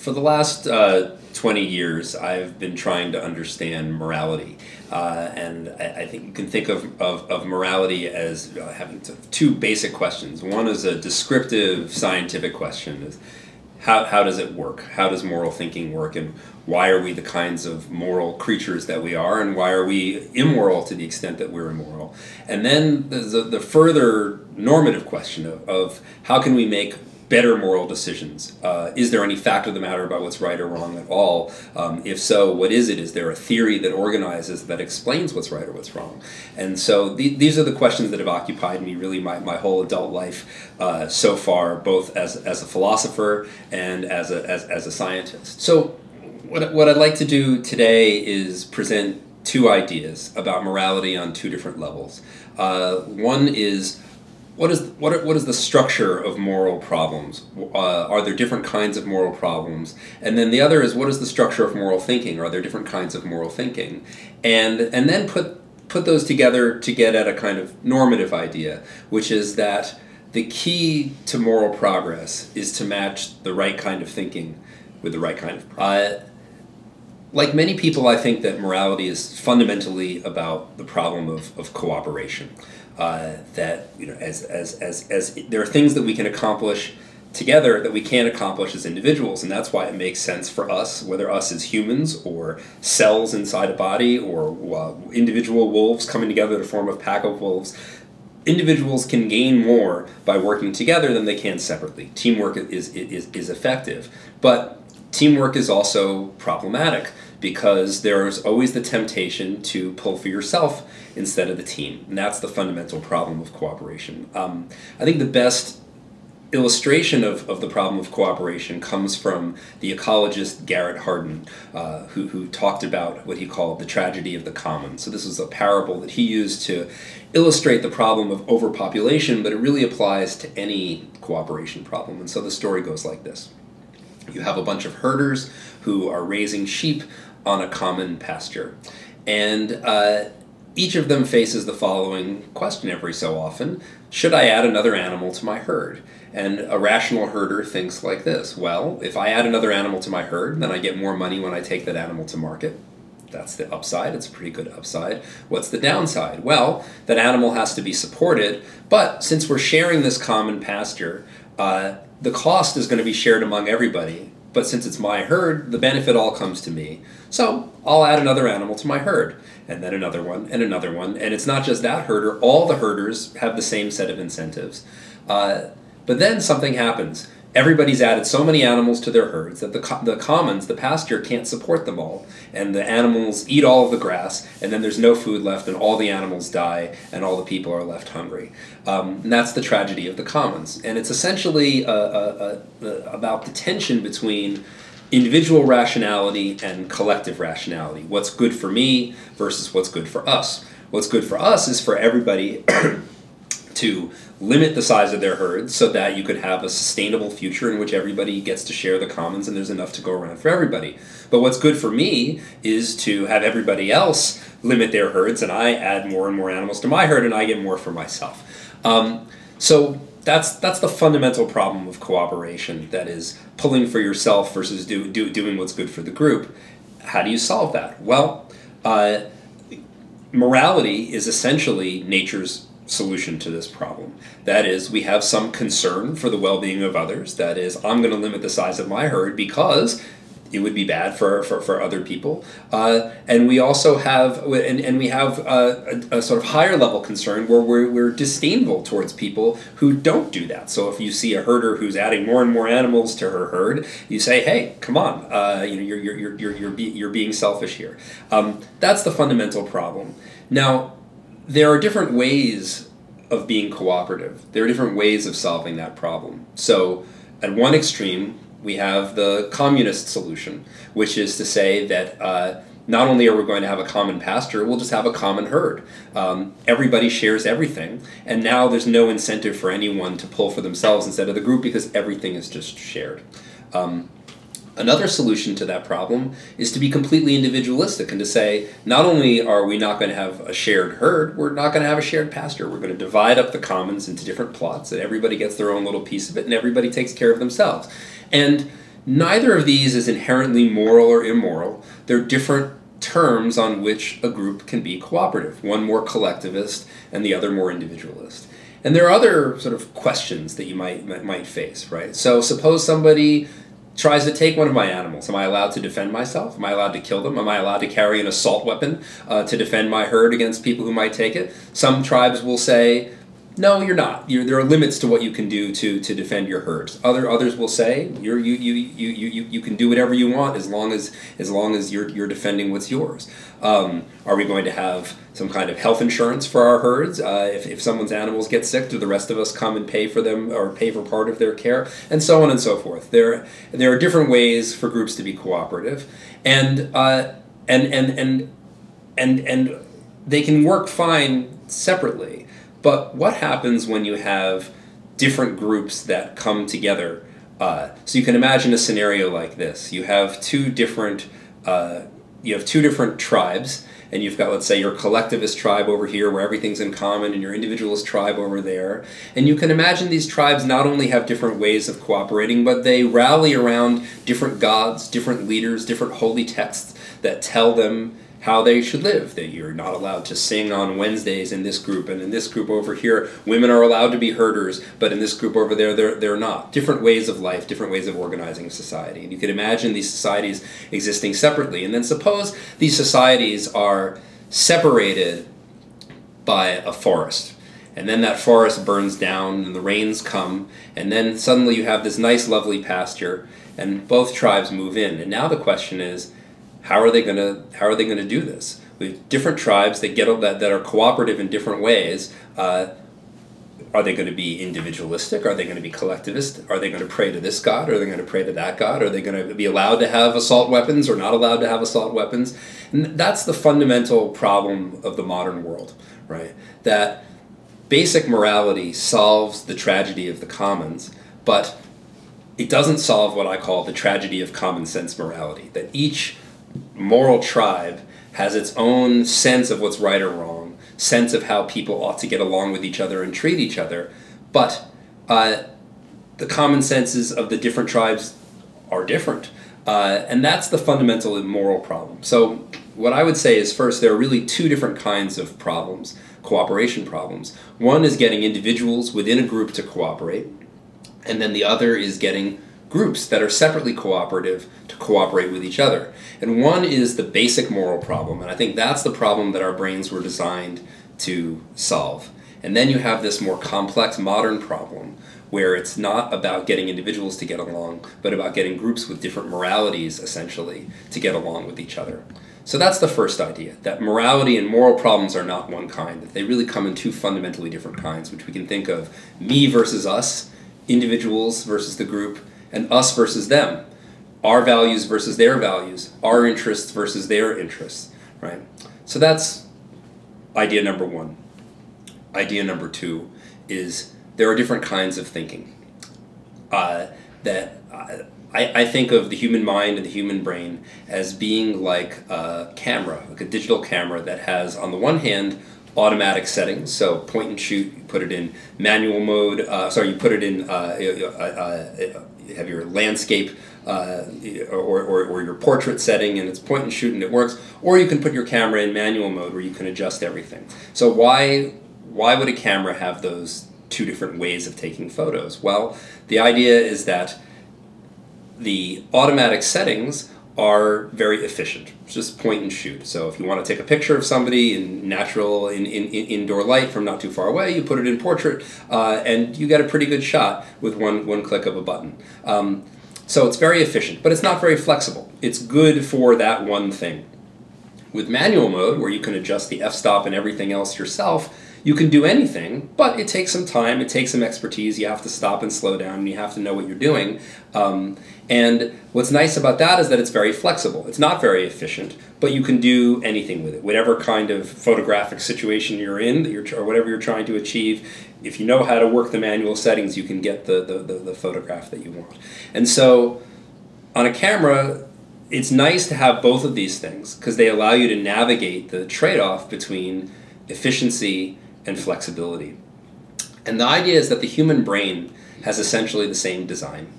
for the last uh, 20 years, I've been trying to understand morality. Uh, and I, I, think you can think of, of, of morality as uh, having two basic questions. One is a descriptive scientific question is how, how does it work? How does moral thinking work? And why are we the kinds of moral creatures that we are? And why are we immoral to the extent that we're immoral? And then the, the further normative question of, of how can we make better moral decisions? Uh, is there any fact of the matter about what's right or wrong at all? Um, if so, what is it? Is there a theory that organizes, that explains what's right or what's wrong? And so the, these are the questions that have occupied me really my, my whole adult life uh, so far, both as, as a philosopher and as a, as, as a scientist. So what, what I'd like to do today is present two ideas about morality on two different levels. Uh, one is what is what are, what is the structure of moral problems? Uh, are there different kinds of moral problems? And then the other is what is the structure of moral thinking? Are there different kinds of moral thinking? And and then put put those together to get at a kind of normative idea, which is that the key to moral progress is to match the right kind of thinking with the right kind of. Uh, like many people, I think that morality is fundamentally about the problem of, of cooperation. Uh, that you know, as, as, as, as there are things that we can accomplish together that we can't accomplish as individuals, and that's why it makes sense for us, whether us as humans or cells inside a body or uh, individual wolves coming together to form a pack of wolves. Individuals can gain more by working together than they can separately. Teamwork is, is, is effective, but teamwork is also problematic because there's always the temptation to pull for yourself instead of the team. And that's the fundamental problem of cooperation. Um, I think the best illustration of, of the problem of cooperation comes from the ecologist Garrett Hardin, uh, who, who talked about what he called the tragedy of the common. So, this was a parable that he used to illustrate the problem of overpopulation, but it really applies to any cooperation problem. And so the story goes like this You have a bunch of herders who are raising sheep on a common pasture. And uh, each of them faces the following question every so often Should I add another animal to my herd? And a rational herder thinks like this Well, if I add another animal to my herd, then I get more money when I take that animal to market. That's the upside. It's a pretty good upside. What's the downside? Well, that animal has to be supported, but since we're sharing this common pasture, uh, the cost is going to be shared among everybody but since it's my herd, the benefit all comes to me. So I'll add another animal to my herd, and then another one, and another one. And it's not just that herder, all the herders have the same set of incentives. Uh, but then something happens everybody's added so many animals to their herds that the, co- the commons, the pasture, can't support them all. And the animals eat all of the grass, and then there's no food left, and all the animals die, and all the people are left hungry. Um, and that's the tragedy of the commons. And it's essentially uh, uh, uh, about the tension between individual rationality and collective rationality. What's good for me versus what's good for us. What's good for us is for everybody to limit the size of their herds so that you could have a sustainable future in which everybody gets to share the commons and there's enough to go around for everybody. But what's good for me is to have everybody else limit their herds and I add more and more animals to my herd and I get more for myself. Um, so that's that's the fundamental problem of cooperation that is pulling for yourself versus do, do, doing what's good for the group. How do you solve that? Well, uh, morality is essentially nature's solution to this problem. That is, we have some concern for the well being of others. That is, I'm going to limit the size of my herd because it would be bad for, for, for other people. Uh, and we also have, and, and we have a, a, a, sort of higher level concern where we're, we're disdainful towards people who don't do that. So if you see a herder who's adding more and more animals to her herd, you say, hey, come on, uh, you know, you're, you're, you're, you're, you're, be, you're being selfish here. Um, that's the fundamental problem. Now, there are different ways of being cooperative. There are different ways of solving that problem. So, at one extreme, we have the communist solution, which is to say that uh, not only are we going to have a common pasture, we'll just have a common herd. Um, everybody shares everything, and now there's no incentive for anyone to pull for themselves instead of the group because everything is just shared. Um, Another solution to that problem is to be completely individualistic and to say, not only are we not going to have a shared herd, we're not going to have a shared pasture. We're going to divide up the commons into different plots, and everybody gets their own little piece of it, and everybody takes care of themselves. And neither of these is inherently moral or immoral. They're different terms on which a group can be cooperative, one more collectivist and the other more individualist. And there are other sort of questions that you might might face, right? So suppose somebody tries to take one of my animals. Am I allowed to defend myself? Am I allowed to kill them? Am I allowed to carry an assault weapon uh, to defend my herd against people who might take it? Some tribes will say, no, you're not. You're, there are limits to what you can do to, to defend your herds. Other others will say you're, you, you, you, you, you can do whatever you want as long as as long as you're, you're defending what's yours. Um, are we going to have some kind of health insurance for our herds? Uh, if, if someone's animals get sick, do the rest of us come and pay for them or pay for part of their care? And so on and so forth. There there are different ways for groups to be cooperative, and uh, and and and and and they can work fine separately. But what happens when you have different groups that come together? Uh, so you can imagine a scenario like this: you have two different uh, you have two different tribes, and you've got let's say your collectivist tribe over here where everything's in common, and your individualist tribe over there. And you can imagine these tribes not only have different ways of cooperating, but they rally around different gods, different leaders, different holy texts that tell them how they should live. That you're not allowed to sing on Wednesdays in this group, and in this group over here, women are allowed to be herders, but in this group over there, they're, they're not. Different ways of life, different ways of organizing society. And you can imagine these societies existing separately. And then suppose these societies are separated by a forest. And then that forest burns down, and the rains come, and then suddenly you have this nice, lovely pasture, and both tribes move in. And now the question is, how are they going to how are they going to do this? Have different tribes that get that, that are cooperative in different ways. Uh, are they going to be individualistic? Are they going to be collectivist? Are they going to pray to this god? Are they going to pray to that god? Are they going to be allowed to have assault weapons or not allowed to have assault weapons? And that's the fundamental problem of the modern world, right? That basic morality solves the tragedy of the commons, but it doesn't solve what I call the tragedy of common sense morality. That each moral tribe has its own sense of what's right or wrong, sense of how people ought to get along with each other and treat each other, but uh, the common senses of the different tribes are different. Uh, and that's the fundamental moral problem. So, what I would say is first, there are really two different kinds of problems, cooperation problems. One is getting individuals within a group to cooperate, and then the other is getting groups that are separately cooperative to cooperate with each other. And one is the basic moral problem, and I think that's the problem that our brains were designed to solve. And then you have this more complex modern problem where it's not about getting individuals to get along, but about getting groups with different moralities, essentially, to get along with each other. So that's the first idea that morality and moral problems are not one kind, that they really come in two fundamentally different kinds, which we can think of me versus us, individuals versus the group, and us versus them, our values versus their values, our interests versus their interests, right? So that's idea number one. Idea number two is there are different kinds of thinking. Uh, that I, I think of the human mind and the human brain as being like a camera, like a digital camera that has, on the one hand, automatic settings. So point and shoot, you put it in manual mode. Uh, sorry, you put it in uh, uh, uh have your landscape uh, or, or, or, your portrait setting and it's point and shoot and it works or you can put your camera in manual mode where you can adjust everything. So why why would a camera have those two different ways of taking photos? Well the idea is that the automatic settings are very efficient. It's just point and shoot. So if you want to take a picture of somebody in natural in, in, in indoor light from not too far away, you put it in portrait, uh, and you get a pretty good shot with one one click of a button. Um, so it's very efficient, but it's not very flexible. It's good for that one thing. With manual mode, where you can adjust the f-stop and everything else yourself, you can do anything, but it takes some time, it takes some expertise. You have to stop and slow down, and you have to know what you're doing. Um, and what's nice about that is that it's very flexible. It's not very efficient, but you can do anything with it. Whatever kind of photographic situation you're in, that you're, or whatever you're trying to achieve, if you know how to work the manual settings, you can get the, the, the, the photograph that you want. And so on a camera, it's nice to have both of these things because they allow you to navigate the trade off between efficiency and flexibility. And the idea is that the human brain has essentially the same design,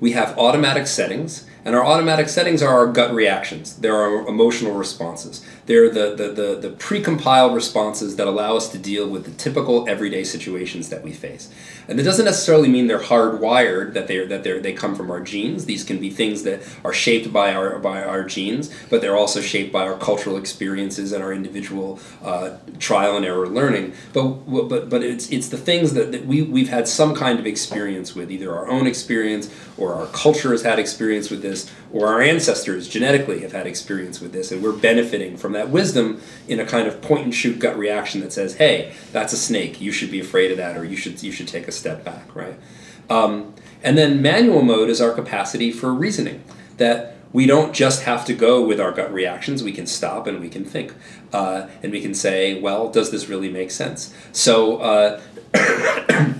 we have automatic settings, and our automatic settings are our gut reactions. They're our emotional responses. They're the, the, the, the pre-compiled responses that allow us to deal with the typical everyday situations that we face. And it doesn't necessarily mean they're hardwired, that, they're, that they're, they come from our genes. These can be things that are shaped by our, by our genes, but they're also shaped by our cultural experiences and our individual uh, trial and error learning. But, but, but it's, it's the things that, that we, we've had some kind of experience with, either our own experience or our culture has had experience with this, or our ancestors genetically have had experience with this, and we're benefiting from that wisdom in a kind of point and shoot gut reaction that says, "Hey, that's a snake. You should be afraid of that, or you should you should take a step back." Right. Um, and then manual mode is our capacity for reasoning. That we don't just have to go with our gut reactions. We can stop and we can think, uh, and we can say, "Well, does this really make sense?" So. Uh,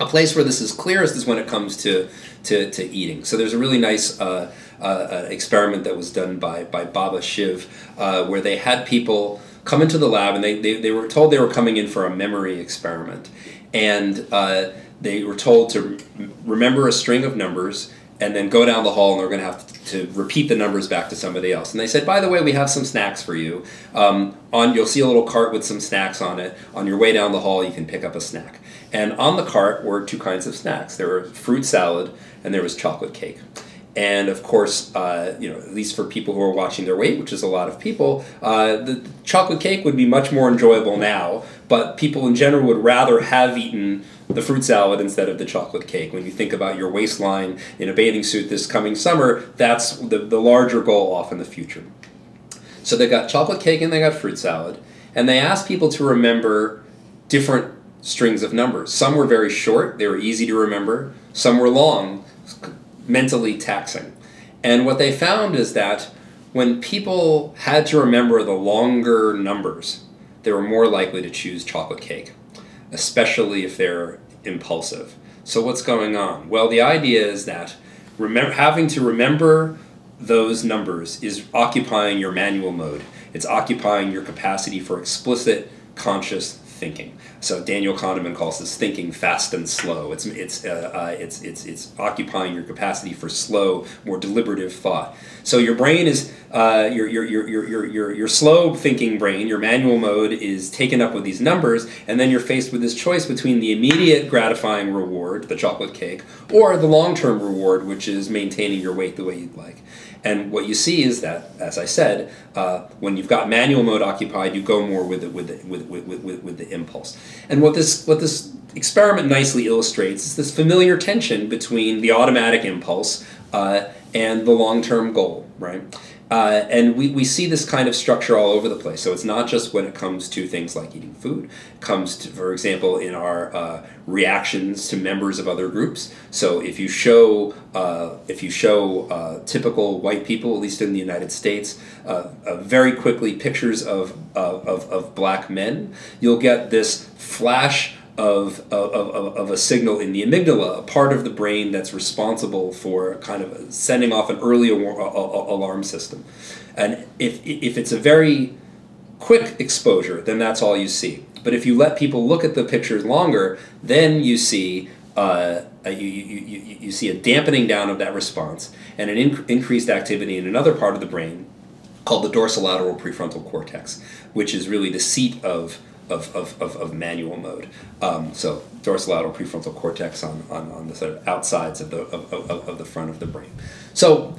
a place where this is clearest is when it comes to, to, to eating. So there's a really nice uh, uh, uh, experiment that was done by, by Baba Shiv uh, where they had people come into the lab and they, they, they were told they were coming in for a memory experiment. And uh, they were told to remember a string of numbers and then go down the hall and they're going to have to repeat the numbers back to somebody else. And they said, by the way, we have some snacks for you. Um, on you'll see a little cart with some snacks on it. On your way down the hall, you can pick up a snack. And on the cart were two kinds of snacks. There were fruit salad and there was chocolate cake. And of course, uh, you know, at least for people who are watching their weight, which is a lot of people, uh, the chocolate cake would be much more enjoyable now. But people in general would rather have eaten the fruit salad instead of the chocolate cake. When you think about your waistline in a bathing suit this coming summer, that's the, the larger goal off in the future. So they got chocolate cake and they got fruit salad. And they asked people to remember different strings of numbers. Some were very short, they were easy to remember. Some were long, mentally taxing. And what they found is that when people had to remember the longer numbers, they were more likely to choose chocolate cake, especially if they're impulsive. So, what's going on? Well, the idea is that remember, having to remember those numbers is occupying your manual mode. It's occupying your capacity for explicit, conscious thinking. So Daniel Kahneman calls this thinking fast and slow. It's it's uh, uh, it's it's it's occupying your capacity for slow, more deliberative thought. So your brain is uh, your, your, your, your, your, your slow thinking brain, your manual mode is taken up with these numbers, and then you're faced with this choice between the immediate gratifying reward, the chocolate cake, or the long term reward, which is maintaining your weight the way you'd like. And what you see is that, as I said, uh, when you've got manual mode occupied, you go more with the, with, the, with, with, with, with the impulse. And what this, what this experiment nicely illustrates is this familiar tension between the automatic impulse uh, and the long term goal, right? Uh, and we, we see this kind of structure all over the place. So it's not just when it comes to things like eating food. It comes to, for example, in our uh, reactions to members of other groups. So if you show uh, if you show uh, typical white people, at least in the United States, uh, uh, very quickly pictures of, of, of black men, you'll get this flash of, of, of, of a signal in the amygdala, a part of the brain that's responsible for kind of sending off an early alarm system. And if, if it's a very quick exposure, then that's all you see. But if you let people look at the pictures longer, then you see uh, you, you, you, you see a dampening down of that response and an inc- increased activity in another part of the brain called the dorsolateral prefrontal cortex, which is really the seat of of, of, of, of manual mode. Um, so dorsolateral prefrontal cortex on, on, on the sort of outsides of the, of, of, of the front of the brain. So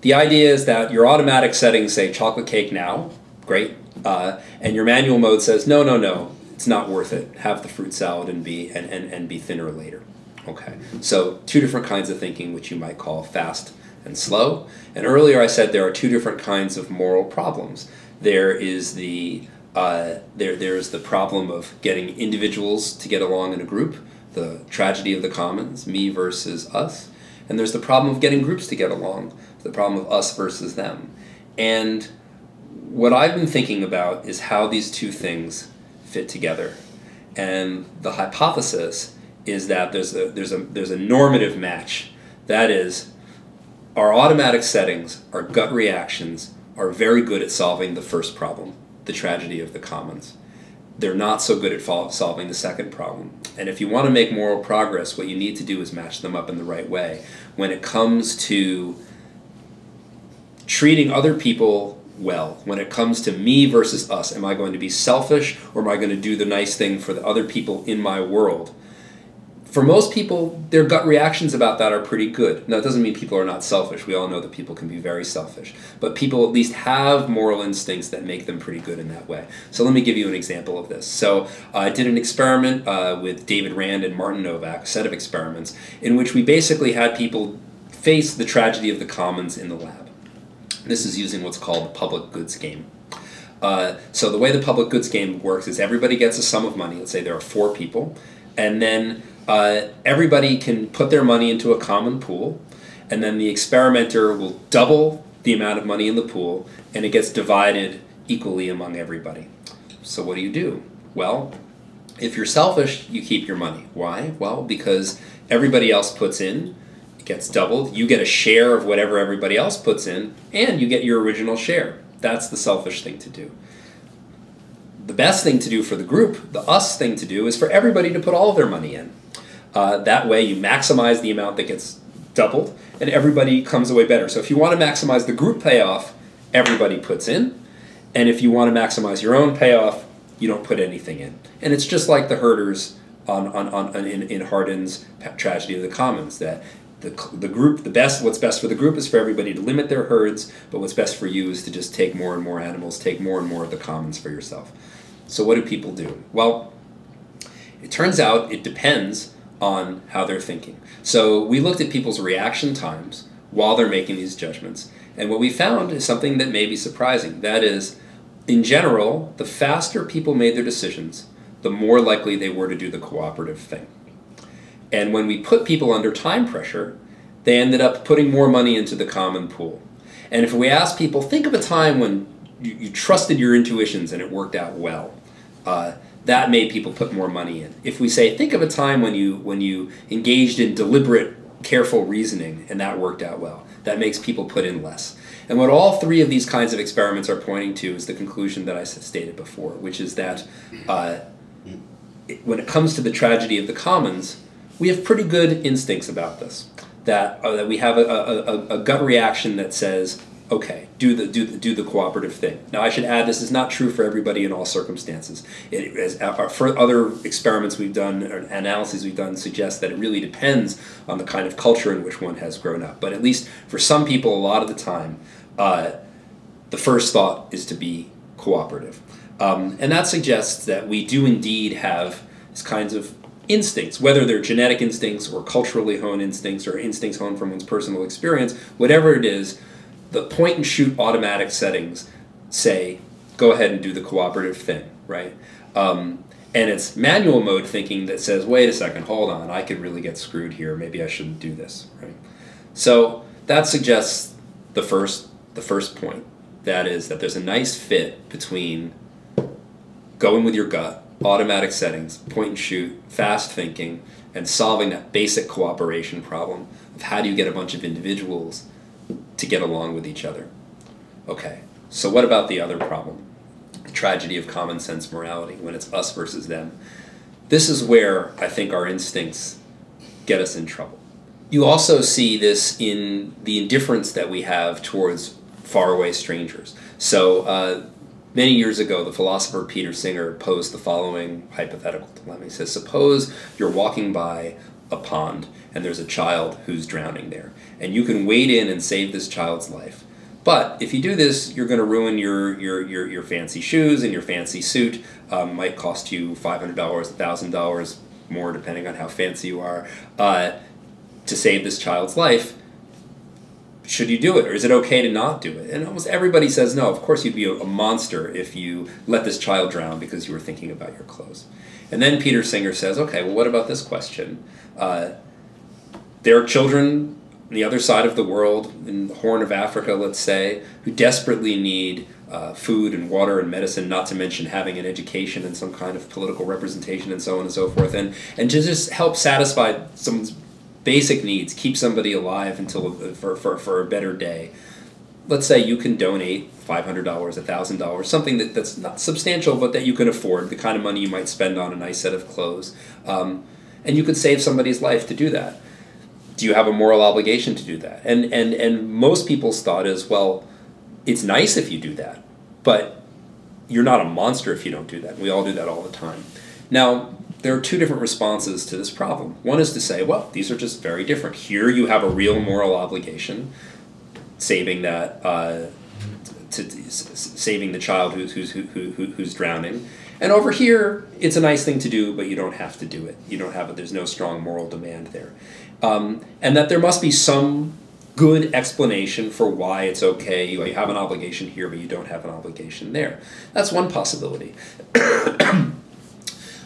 the idea is that your automatic settings say chocolate cake now, great, uh, and your manual mode says no, no, no, it's not worth it. Have the fruit salad and be and, and, and be thinner later. Okay, so two different kinds of thinking, which you might call fast and slow. And earlier I said there are two different kinds of moral problems. There is the uh, there, there's the problem of getting individuals to get along in a group, the tragedy of the commons, me versus us. And there's the problem of getting groups to get along, the problem of us versus them. And what I've been thinking about is how these two things fit together. And the hypothesis is that there's a, there's a, there's a normative match. That is, our automatic settings, our gut reactions, are very good at solving the first problem the tragedy of the commons. they're not so good at solving the second problem. And if you want to make moral progress, what you need to do is match them up in the right way. When it comes to treating other people well, when it comes to me versus us, am I going to be selfish or am I going to do the nice thing for the other people in my world? For most people, their gut reactions about that are pretty good. Now, it doesn't mean people are not selfish. We all know that people can be very selfish. But people at least have moral instincts that make them pretty good in that way. So, let me give you an example of this. So, uh, I did an experiment uh, with David Rand and Martin Nowak, a set of experiments, in which we basically had people face the tragedy of the commons in the lab. This is using what's called the public goods game. Uh, so, the way the public goods game works is everybody gets a sum of money. Let's say there are four people. And then uh, everybody can put their money into a common pool, and then the experimenter will double the amount of money in the pool, and it gets divided equally among everybody. So, what do you do? Well, if you're selfish, you keep your money. Why? Well, because everybody else puts in, it gets doubled. You get a share of whatever everybody else puts in, and you get your original share. That's the selfish thing to do the best thing to do for the group, the us thing to do, is for everybody to put all their money in. Uh, that way, you maximize the amount that gets doubled, and everybody comes away better. So, if you want to maximize the group payoff, everybody puts in. And if you want to maximize your own payoff, you don't put anything in. And it's just like the herders on, on, on, in, in Hardin's Tragedy of the Commons that the, the group, the best, what's best for the group is for everybody to limit their herds, but what's best for you is to just take more and more animals, take more and more of the commons for yourself. So, what do people do? Well, it turns out it depends on how they're thinking. So we looked at people's reaction times while they're making these judgments. And what we found is something that may be surprising. That is, in general, the faster people made their decisions, the more likely they were to do the cooperative thing. And when we put people under time pressure, they ended up putting more money into the common pool. And if we ask people, think of a time when you, you trusted your intuitions and it worked out well. Uh, that made people put more money in. If we say, think of a time when you when you engaged in deliberate, careful reasoning and that worked out well, that makes people put in less. And what all three of these kinds of experiments are pointing to is the conclusion that I stated before, which is that uh, when it comes to the tragedy of the commons, we have pretty good instincts about this. That, uh, that we have a, a, a, gut reaction that says, okay, do the do the, do the cooperative thing. Now, I should add this is not true for everybody in all circumstances. It, as, uh, for other experiments we've done or analyses we've done suggest that it really depends on the kind of culture in which one has grown up. But at least for some people, a lot of the time, uh, the first thought is to be cooperative, um, and that suggests that we do indeed have these kinds of instincts, whether they're genetic instincts or culturally honed instincts or instincts honed from one's personal experience, whatever it is the point and shoot automatic settings say go ahead and do the cooperative thing, right? Um, and it's manual mode thinking that says, wait a second, hold on, I could really get screwed here. Maybe I shouldn't do this, right? So that suggests the first the first point. That is that there's a nice fit between going with your gut, automatic settings, point and shoot, fast thinking, and solving that basic cooperation problem of how do you get a bunch of individuals to get along with each other. Okay, so what about the other problem? The tragedy of common sense morality, when it's us versus them. This is where I think our instincts get us in trouble. You also see this in the indifference that we have towards faraway strangers. So, uh, many years ago, the philosopher Peter Singer posed the following hypothetical dilemma. He says, Suppose you're walking by a pond and there's a child who's drowning there. And you can wade in and save this child's life. But if you do this, you're going to ruin your, your, your, your fancy shoes and your fancy suit. Um, might cost you $500, $1,000 more, depending on how fancy you are, uh, to save this child's life. Should you do it, or is it okay to not do it? And almost everybody says no. Of course, you'd be a, a monster if you let this child drown because you were thinking about your clothes. And then Peter Singer says, okay, well, what about this question? Uh, there are children on the other side of the world, in the Horn of Africa, let's say, who desperately need uh, food and water and medicine, not to mention having an education and some kind of political representation and so on and so forth, and, and to just help satisfy some basic needs, keep somebody alive until for, for, for a better day. let's say you can donate $500, $1,000, something that, that's not substantial, but that you can afford, the kind of money you might spend on a nice set of clothes. Um, and you could save somebody's life to do that. Do you have a moral obligation to do that? And, and, and most people's thought is, well, it's nice if you do that, but you're not a monster if you don't do that. We all do that all the time. Now, there are two different responses to this problem. One is to say, well, these are just very different. Here you have a real moral obligation, saving that, uh, to, saving the child who's, who's, who, who, who's drowning. And over here, it's a nice thing to do, but you don't have to do it. You don't have it. There's no strong moral demand there. Um, and that there must be some good explanation for why it's okay. You have an obligation here, but you don't have an obligation there. That's one possibility.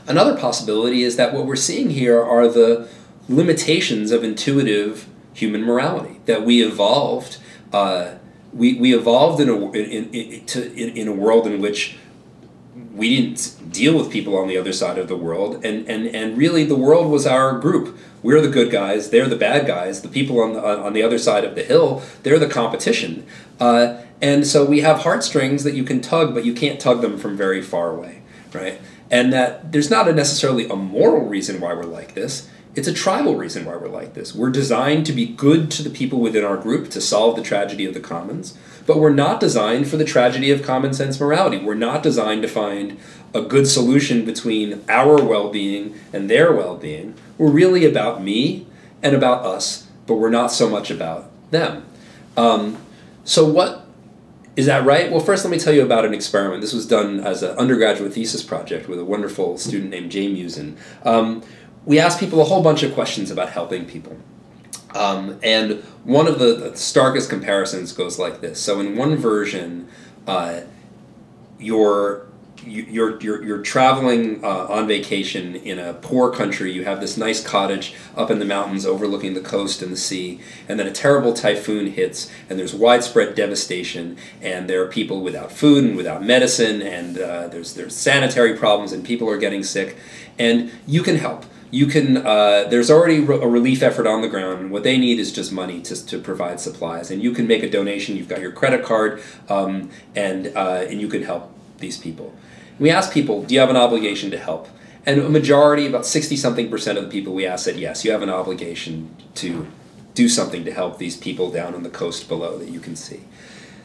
Another possibility is that what we're seeing here are the limitations of intuitive human morality, that we evolved. Uh, we, we evolved in a, in, in, to, in, in a world in which we didn't deal with people on the other side of the world, and, and, and really the world was our group. We're the good guys, they're the bad guys. The people on the, on the other side of the hill, they're the competition. Uh, and so we have heartstrings that you can tug, but you can't tug them from very far away, right? And that there's not a necessarily a moral reason why we're like this. It's a tribal reason why we're like this. We're designed to be good to the people within our group to solve the tragedy of the commons, but we're not designed for the tragedy of common sense morality. We're not designed to find a good solution between our well being and their well being. We're really about me and about us, but we're not so much about them. Um, so, what is that right? Well, first, let me tell you about an experiment. This was done as an undergraduate thesis project with a wonderful student named Jay Musen. Um, we asked people a whole bunch of questions about helping people. Um, and one of the, starkest comparisons goes like this. So, in one version, uh, you're you're, you're, you're traveling uh, on vacation in a poor country. You have this nice cottage up in the mountains overlooking the coast and the sea, and then a terrible typhoon hits, and there's widespread devastation, and there are people without food and without medicine, and uh, there's, there's sanitary problems, and people are getting sick, and you can help you can uh, there's already a relief effort on the ground. What they need is just money to, to provide supplies. And you can make a donation. You've got your credit card um, and uh, and you can help these people. We asked people do you have an obligation to help? And a majority about 60 something percent of the people we asked said yes you have an obligation to do something to help these people down on the coast below that you can see.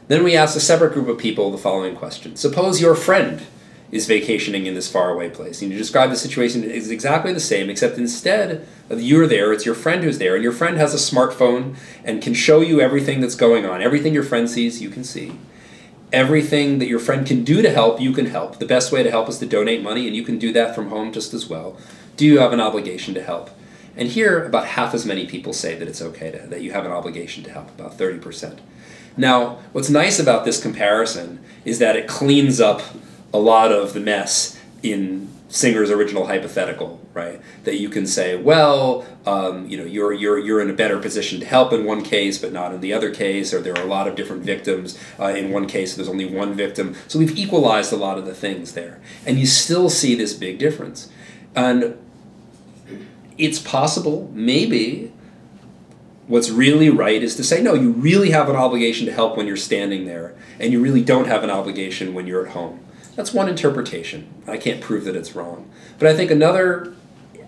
Then we asked a separate group of people the following question. Suppose your friend is vacationing in this faraway place. And you describe the situation is exactly the same, except instead of you're there, it's your friend who's there, and your friend has a smartphone and can show you everything that's going on. Everything your friend sees, you can see. Everything that your friend can do to help, you can help. The best way to help is to donate money, and you can do that from home just as well. Do you have an obligation to help? And here, about half as many people say that it's okay to, that you have an obligation to help, about 30%. Now, what's nice about this comparison is that it cleans up a lot of the mess in Singer's original hypothetical, right? That you can say, well, um, you know, you're you're you're in a better position to help in one case, but not in the other case, or there are a lot of different victims uh, in one case. There's only one victim, so we've equalized a lot of the things there, and you still see this big difference, and it's possible, maybe. What's really right is to say, no, you really have an obligation to help when you're standing there, and you really don't have an obligation when you're at home that's one interpretation. I can't prove that it's wrong. But I think another,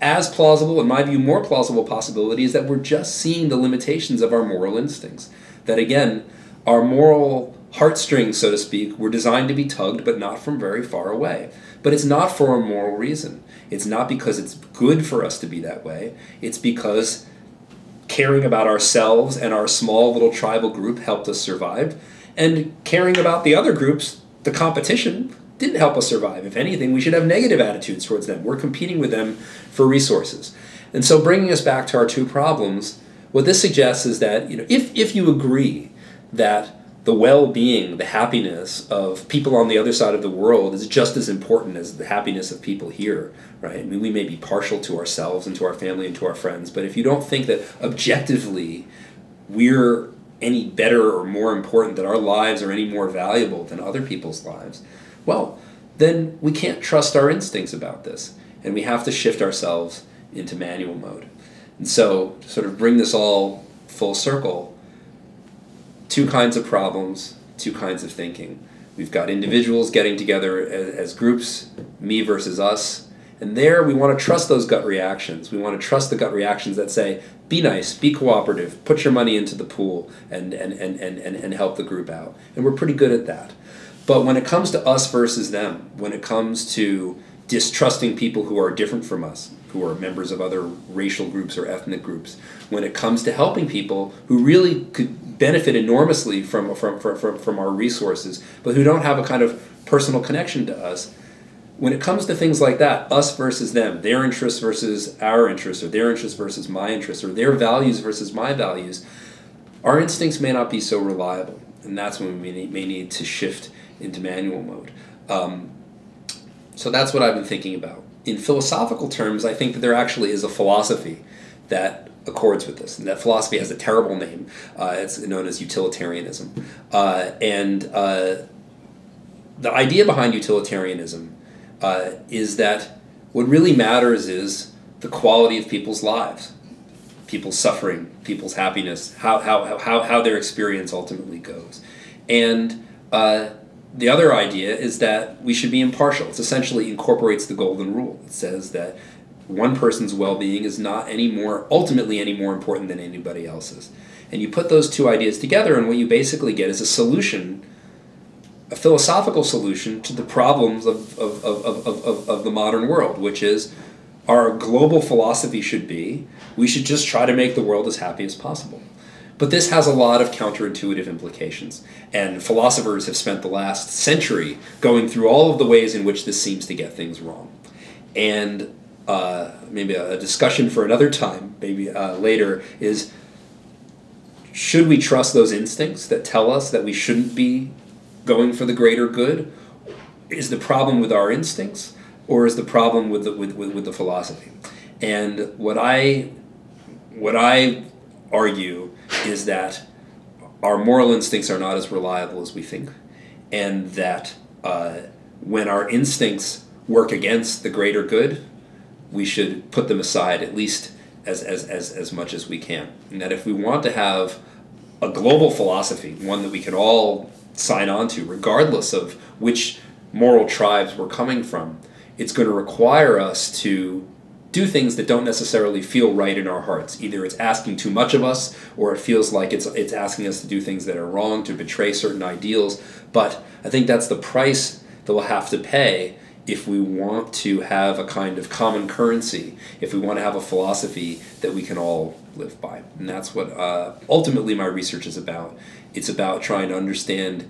as plausible, in my view, more plausible possibility is that we're just seeing the limitations of our moral instincts. That again, our moral heartstrings, so to speak, were designed to be tugged, but not from very far away. But it's not for a moral reason. It's not because it's good for us to be that way. It's because caring about ourselves and our small little tribal group helped us survive. And caring about the other groups, the competition, didn't help us survive. If anything, we should have negative attitudes towards them. We're competing with them for resources. And so, bringing us back to our two problems, what this suggests is that you know, if, if you agree that the well-being, the happiness of people on the other side of the world is just as important as the happiness of people here, right? I mean, we may be partial to ourselves and to our family and to our friends, but if you don't think that objectively we're any better or more important, that our lives are any more valuable than other people's lives, well, then we can't trust our instincts about this, and we have to shift ourselves into manual mode. And so, to sort of bring this all full circle, two kinds of problems, two kinds of thinking. We've got individuals getting together as, as groups, me versus us. And there we want to trust those gut reactions. We want to trust the gut reactions that say, be nice, be cooperative, put your money into the pool and, and, and, and, and, and help the group out. And we're pretty good at that. But when it comes to us versus them, when it comes to distrusting people who are different from us, who are members of other racial groups or ethnic groups, when it comes to helping people who really could benefit enormously from, from, from, from our resources, but who don't have a kind of personal connection to us, when it comes to things like that, us versus them, their interests versus our interests, or their interests versus my interests, or their values versus my values, our instincts may not be so reliable. And that's when we may need to shift into manual mode. Um, so that's what I've been thinking about. In philosophical terms, I think that there actually is a philosophy that accords with this. And that philosophy has a terrible name. Uh, it's known as utilitarianism. Uh, and uh, the idea behind utilitarianism uh, is that what really matters is the quality of people's lives, people's suffering, people's happiness, how, how, how, how their experience ultimately goes. And uh, the other idea is that we should be impartial. It essentially incorporates the golden rule. It says that one person's well-being is not any more ultimately any more important than anybody else's. And you put those two ideas together, and what you basically get is a solution a philosophical solution to the problems of, of, of, of, of, of the modern world, which is our global philosophy should be we should just try to make the world as happy as possible. But this has a lot of counterintuitive implications, and philosophers have spent the last century going through all of the ways in which this seems to get things wrong. And uh, maybe a discussion for another time, maybe uh, later, is should we trust those instincts that tell us that we shouldn't be going for the greater good? Is the problem with our instincts, or is the problem with the, with, with, with the philosophy? And what I what I argue is that our moral instincts are not as reliable as we think, and that uh, when our instincts work against the greater good, we should put them aside at least as, as, as, as much as we can. And that if we want to have a global philosophy, one that we can all sign on to, regardless of which moral tribes we're coming from. It's going to require us to do things that don't necessarily feel right in our hearts. Either it's asking too much of us, or it feels like it's it's asking us to do things that are wrong, to betray certain ideals. But I think that's the price that we'll have to pay if we want to have a kind of common currency, if we want to have a philosophy that we can all live by. And that's what uh, ultimately my research is about. It's about trying to understand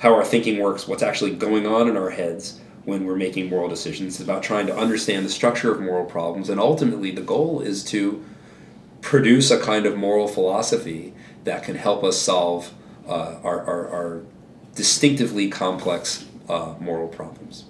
how our thinking works, what's actually going on in our heads when we're making moral decisions. It's about trying to understand the structure of moral problems, and ultimately the goal is to produce a kind of moral philosophy that can help us solve uh, our, our, our, distinctively complex uh, moral problems.